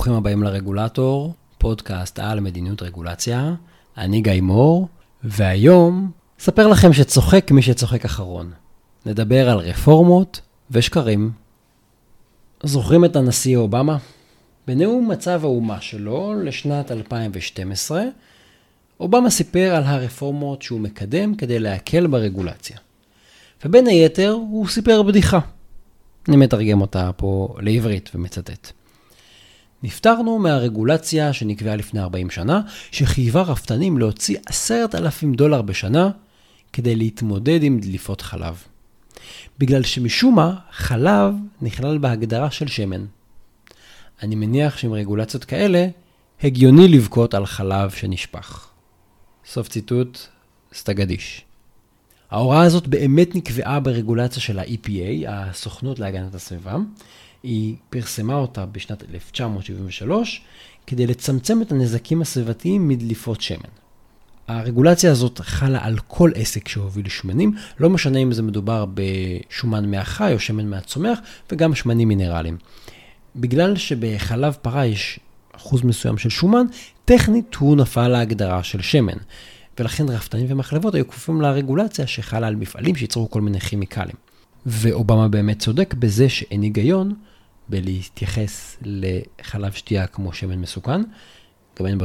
ברוכים הבאים לרגולטור, פודקאסט על מדיניות רגולציה. אני גיא מור, והיום אספר לכם שצוחק מי שצוחק אחרון. נדבר על רפורמות ושקרים. זוכרים את הנשיא אובמה? בנאום מצב האומה שלו לשנת 2012, אובמה סיפר על הרפורמות שהוא מקדם כדי להקל ברגולציה. ובין היתר הוא סיפר בדיחה. אני מתרגם אותה פה לעברית ומצטט. נפטרנו מהרגולציה שנקבעה לפני 40 שנה, שחייבה רפתנים להוציא 10,000 דולר בשנה כדי להתמודד עם דליפות חלב. בגלל שמשום מה, חלב נכלל בהגדרה של שמן. אני מניח שעם רגולציות כאלה, הגיוני לבכות על חלב שנשפך. סוף ציטוט, סטגדיש. ההוראה הזאת באמת נקבעה ברגולציה של ה-EPA, הסוכנות להגנת הסביבה. היא פרסמה אותה בשנת 1973 כדי לצמצם את הנזקים הסביבתיים מדליפות שמן. הרגולציה הזאת חלה על כל עסק שהוביל שמנים, לא משנה אם זה מדובר בשומן מהחי או שמן מהצומח, וגם שמנים מינרליים. בגלל שבחלב פרה יש אחוז מסוים של שומן, טכנית הוא נפל להגדרה של שמן. ולכן רפתנים ומחלבות היו כפופים לרגולציה שחלה על מפעלים שייצרו כל מיני כימיקלים. ואובמה באמת צודק בזה שאין היגיון בלהתייחס לחלב שתייה כמו שמן מסוכן, גם אין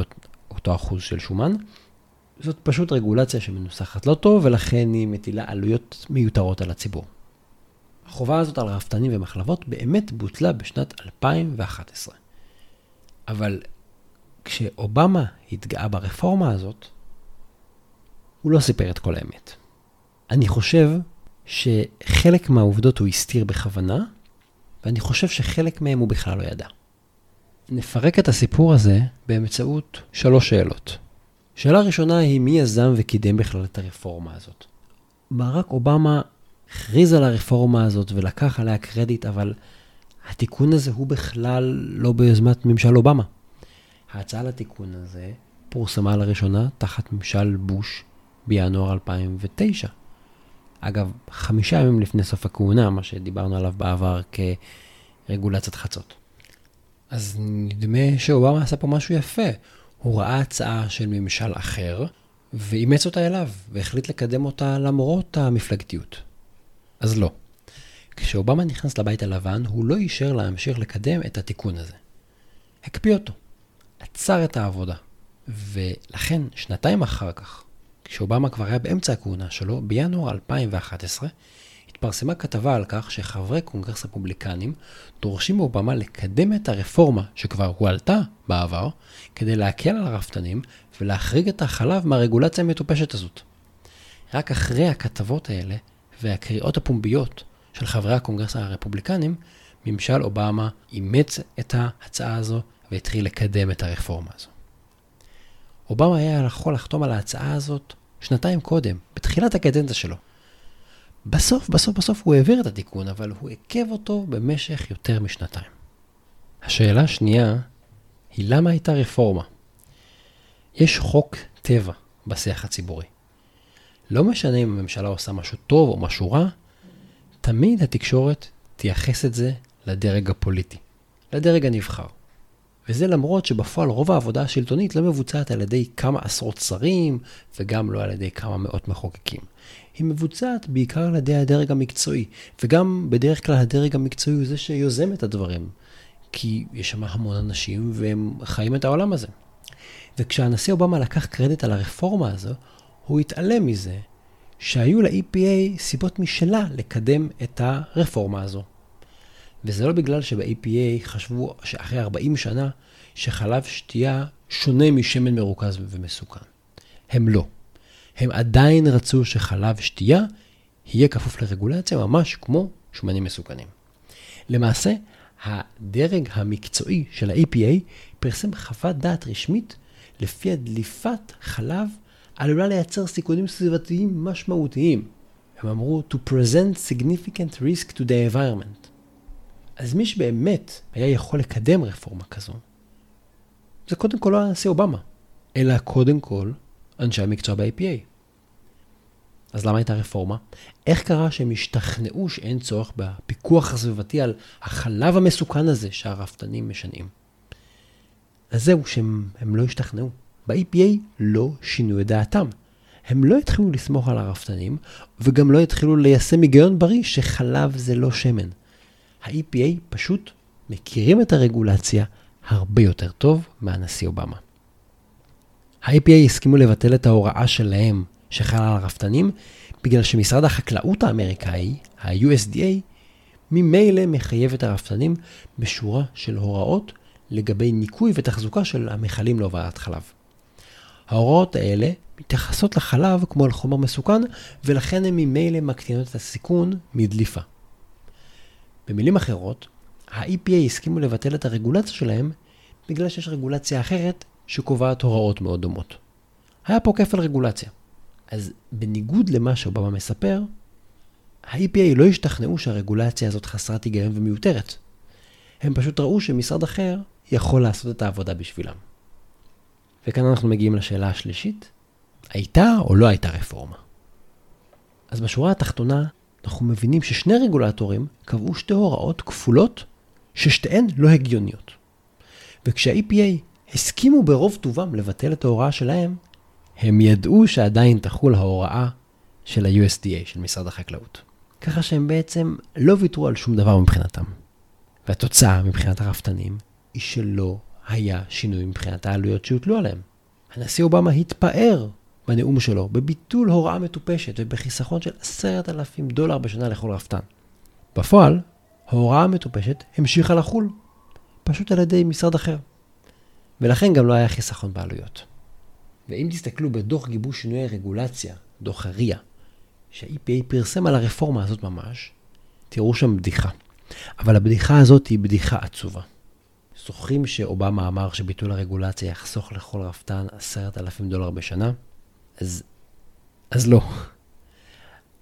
באותו אחוז של שומן. זאת פשוט רגולציה שמנוסחת לא טוב, ולכן היא מטילה עלויות מיותרות על הציבור. החובה הזאת על רפתנים ומחלבות באמת בוטלה בשנת 2011. אבל כשאובמה התגאה ברפורמה הזאת, הוא לא סיפר את כל האמת. אני חושב שחלק מהעובדות הוא הסתיר בכוונה, ואני חושב שחלק מהם הוא בכלל לא ידע. נפרק את הסיפור הזה באמצעות שלוש שאלות. שאלה ראשונה היא מי יזם וקידם בכלל את הרפורמה הזאת. ברק אובמה הכריז על הרפורמה הזאת ולקח עליה קרדיט, אבל התיקון הזה הוא בכלל לא ביוזמת ממשל אובמה. ההצעה לתיקון הזה פורסמה לראשונה תחת ממשל בוש בינואר 2009. אגב, חמישה ימים לפני סוף הכהונה, מה שדיברנו עליו בעבר כרגולציית חצות. אז נדמה שאובמה עשה פה משהו יפה. הוא ראה הצעה של ממשל אחר, ואימץ אותה אליו, והחליט לקדם אותה למרות המפלגתיות. אז לא. כשאובמה נכנס לבית הלבן, הוא לא אישר להמשיך לקדם את התיקון הזה. הקפיא אותו. עצר את העבודה. ולכן, שנתיים אחר כך, כשאובמה כבר היה באמצע הכהונה שלו, בינואר 2011, התפרסמה כתבה על כך שחברי קונגרס רפובליקנים דורשים מאובמה לקדם את הרפורמה שכבר הועלתה בעבר, כדי להקל על הרפתנים ולהחריג את החלב מהרגולציה המטופשת הזאת. רק אחרי הכתבות האלה והקריאות הפומביות של חברי הקונגרס הרפובליקנים, ממשל אובמה אימץ את ההצעה הזו והתחיל לקדם את הרפורמה הזו. אובמה היה יכול לחתום על ההצעה הזאת שנתיים קודם, בתחילת הקדנציה שלו. בסוף, בסוף, בסוף הוא העביר את התיקון, אבל הוא עיכב אותו במשך יותר משנתיים. השאלה השנייה היא למה הייתה רפורמה? יש חוק טבע בשיח הציבורי. לא משנה אם הממשלה עושה משהו טוב או משהו רע, תמיד התקשורת תייחס את זה לדרג הפוליטי, לדרג הנבחר. וזה למרות שבפועל רוב העבודה השלטונית לא מבוצעת על ידי כמה עשרות שרים וגם לא על ידי כמה מאות מחוקקים. היא מבוצעת בעיקר על ידי הדרג המקצועי, וגם בדרך כלל הדרג המקצועי הוא זה שיוזם את הדברים, כי יש שם המון אנשים והם חיים את העולם הזה. וכשהנשיא אובמה לקח קרדיט על הרפורמה הזו, הוא התעלם מזה שהיו ל-EPA סיבות משלה לקדם את הרפורמה הזו. וזה לא בגלל שב-APA חשבו שאחרי 40 שנה שחלב שתייה שונה משמן מרוכז ומסוכן. הם לא. הם עדיין רצו שחלב שתייה יהיה כפוף לרגולציה ממש כמו שמנים מסוכנים. למעשה, הדרג המקצועי של ה-APA פרסם חוות דעת רשמית לפי דליפת חלב עלולה לייצר סיכונים סביבתיים משמעותיים. הם אמרו to present significant risk to the environment. אז מי שבאמת היה יכול לקדם רפורמה כזו, זה קודם כל לא הנשיא אובמה, אלא קודם כל אנשי המקצוע ב-APA. אז למה הייתה רפורמה? איך קרה שהם השתכנעו שאין צורך בפיקוח הסביבתי על החלב המסוכן הזה שהרפתנים משנעים? אז זהו, שהם לא השתכנעו. ב-EPA לא שינו את דעתם. הם לא התחילו לסמוך על הרפתנים, וגם לא התחילו ליישם היגיון בריא שחלב זה לא שמן. ה-EPA פשוט מכירים את הרגולציה הרבה יותר טוב מהנשיא אובמה. ה-EPA הסכימו לבטל את ההוראה שלהם שחלה על הרפתנים, בגלל שמשרד החקלאות האמריקאי, ה-USDA, ממילא מחייב את הרפתנים בשורה של הוראות לגבי ניקוי ותחזוקה של המכלים להובלת חלב. ההוראות האלה מתייחסות לחלב כמו אל חומר מסוכן, ולכן הן ממילא מקטינות את הסיכון מדליפה. במילים אחרות, ה-EPA הסכימו לבטל את הרגולציה שלהם בגלל שיש רגולציה אחרת שקובעת הוראות מאוד דומות. היה פה כפל רגולציה. אז בניגוד למה שאובמה מספר, ה-EPA לא השתכנעו שהרגולציה הזאת חסרת היגיון ומיותרת. הם פשוט ראו שמשרד אחר יכול לעשות את העבודה בשבילם. וכאן אנחנו מגיעים לשאלה השלישית, הייתה או לא הייתה רפורמה? אז בשורה התחתונה, אנחנו מבינים ששני רגולטורים קבעו שתי הוראות כפולות ששתיהן לא הגיוניות. וכשה-EPA הסכימו ברוב טובם לבטל את ההוראה שלהם, הם ידעו שעדיין תחול ההוראה של ה-USDA, של משרד החקלאות. ככה שהם בעצם לא ויתרו על שום דבר מבחינתם. והתוצאה מבחינת הרפתנים היא שלא היה שינוי מבחינת העלויות שהוטלו עליהם. הנשיא אובמה התפאר בנאום שלו בביטול הוראה מטופשת ובחיסכון של עשרת אלפים דולר בשנה לכל רפתן. בפועל, ההוראה המטופשת המשיכה לחול, פשוט על ידי משרד אחר. ולכן גם לא היה חיסכון בעלויות. ואם תסתכלו בדוח גיבוש שינוי הרגולציה, דוח ה-RIA, שה-EPA פרסם על הרפורמה הזאת ממש, תראו שם בדיחה. אבל הבדיחה הזאת היא בדיחה עצובה. זוכרים שאובמה אמר שביטול הרגולציה יחסוך לכל רפתן עשרת אלפים דולר בשנה? אז, אז לא.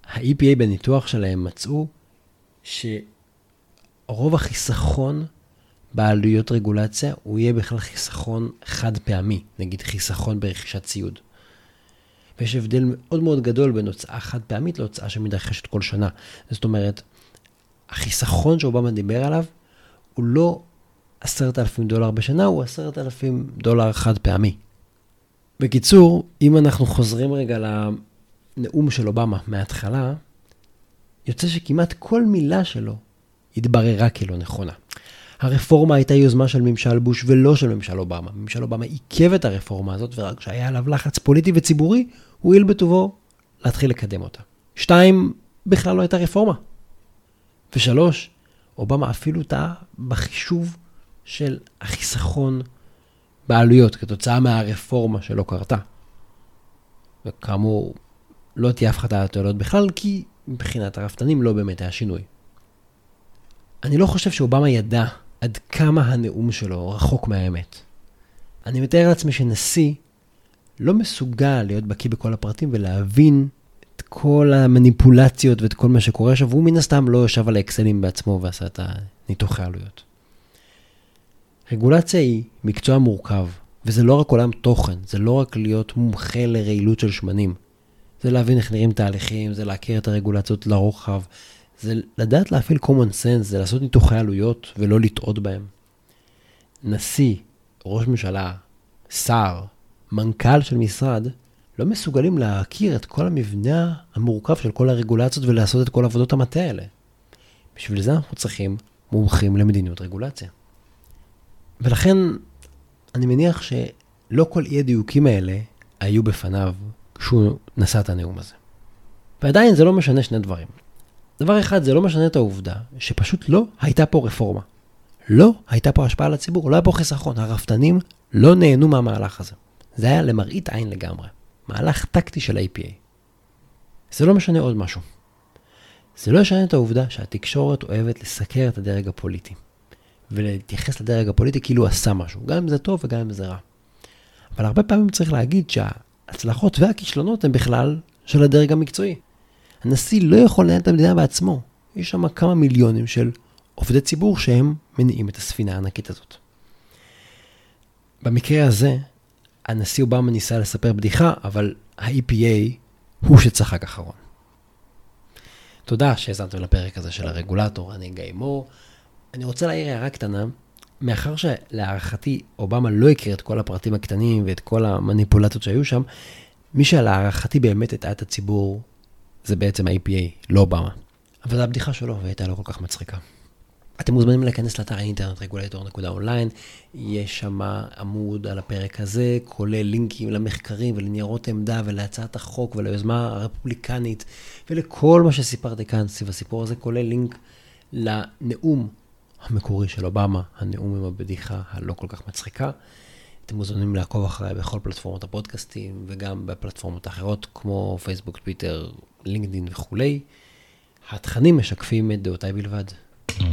ה-EPA בניתוח שלהם מצאו שרוב החיסכון בעלויות רגולציה הוא יהיה בכלל חיסכון חד פעמי, נגיד חיסכון ברכישת ציוד. ויש הבדל מאוד מאוד גדול בין הוצאה חד פעמית להוצאה שמתרחשת כל שנה. זאת אומרת, החיסכון שאובמה דיבר עליו הוא לא עשרת אלפים דולר בשנה, הוא עשרת אלפים דולר חד פעמי. בקיצור, אם אנחנו חוזרים רגע לנאום של אובמה מההתחלה, יוצא שכמעט כל מילה שלו התבררה כלא נכונה. הרפורמה הייתה יוזמה של ממשל בוש ולא של ממשל אובמה. ממשל אובמה עיכב את הרפורמה הזאת, ורק כשהיה עליו לחץ פוליטי וציבורי, הוא הואיל בטובו להתחיל לקדם אותה. שתיים, בכלל לא הייתה רפורמה. ושלוש, אובמה אפילו טעה בחישוב של החיסכון בעלויות כתוצאה מהרפורמה שלא קרתה. וכאמור, לא תהיה הפחתה לתועלות בכלל, כי מבחינת הרפתנים לא באמת היה שינוי. אני לא חושב שאובמה ידע עד כמה הנאום שלו רחוק מהאמת. אני מתאר לעצמי שנשיא לא מסוגל להיות בקיא בכל הפרטים ולהבין את כל המניפולציות ואת כל מה שקורה שם, והוא מן הסתם לא יושב על האקסלים בעצמו ועשה את הניתוחי העלויות. רגולציה היא מקצוע מורכב, וזה לא רק עולם תוכן, זה לא רק להיות מומחה לרעילות של שמנים. זה להבין איך נראים תהליכים, זה להכיר את הרגולציות לרוחב, זה לדעת להפעיל common sense, זה לעשות ניתוחי עלויות ולא לטעות בהם. נשיא, ראש ממשלה, שר, מנכ"ל של משרד, לא מסוגלים להכיר את כל המבנה המורכב של כל הרגולציות ולעשות את כל עבודות המטה האלה. בשביל זה אנחנו צריכים מומחים למדיניות רגולציה. ולכן, אני מניח שלא כל אי הדיוקים האלה היו בפניו כשהוא נשא את הנאום הזה. ועדיין זה לא משנה שני דברים. דבר אחד, זה לא משנה את העובדה שפשוט לא הייתה פה רפורמה. לא הייתה פה השפעה על הציבור, לא היה פה חיסכון. הרפתנים לא נהנו מהמהלך הזה. זה היה למראית עין לגמרי. מהלך טקטי של ה-APA. זה לא משנה עוד משהו. זה לא ישנה את העובדה שהתקשורת אוהבת לסקר את הדרג הפוליטי. ולהתייחס לדרג הפוליטי כאילו הוא עשה משהו, גם אם זה טוב וגם אם זה רע. אבל הרבה פעמים צריך להגיד שההצלחות והכישלונות הם בכלל של הדרג המקצועי. הנשיא לא יכול לנהל את המדינה בעצמו. יש שם כמה מיליונים של עובדי ציבור שהם מניעים את הספינה הענקית הזאת. במקרה הזה, הנשיא אובמה ניסה לספר בדיחה, אבל ה-EPA הוא שצחק אחרון. תודה שהאזנתם לפרק הזה של הרגולטור, אני גיא מור. אני רוצה להעיר הערה קטנה. מאחר שלהערכתי אובמה לא הכיר את כל הפרטים הקטנים ואת כל המניפולציות שהיו שם, מי שלהערכתי באמת הטעה את הציבור זה בעצם ה-APA, לא אובמה. אבל זו הבדיחה שלו והייתה לא כל כך מצחיקה. אתם מוזמנים להיכנס לאתר האינטרנט רגולטור.אונליין, יש שם עמוד על הפרק הזה, כולל לינקים למחקרים ולניירות עמדה ולהצעת החוק וליוזמה הרפובליקנית ולכל מה שסיפרתי כאן סביב הסיפור הזה, כולל לינק לנאום המקורי של אובמה, הנאום עם הבדיחה הלא כל כך מצחיקה. אתם מוזמנים לעקוב אחריי בכל פלטפורמות הפודקאסטים וגם בפלטפורמות אחרות כמו פייסבוק, טוויטר, לינקדאין וכולי. התכנים משקפים את דעותיי בלבד. Mm.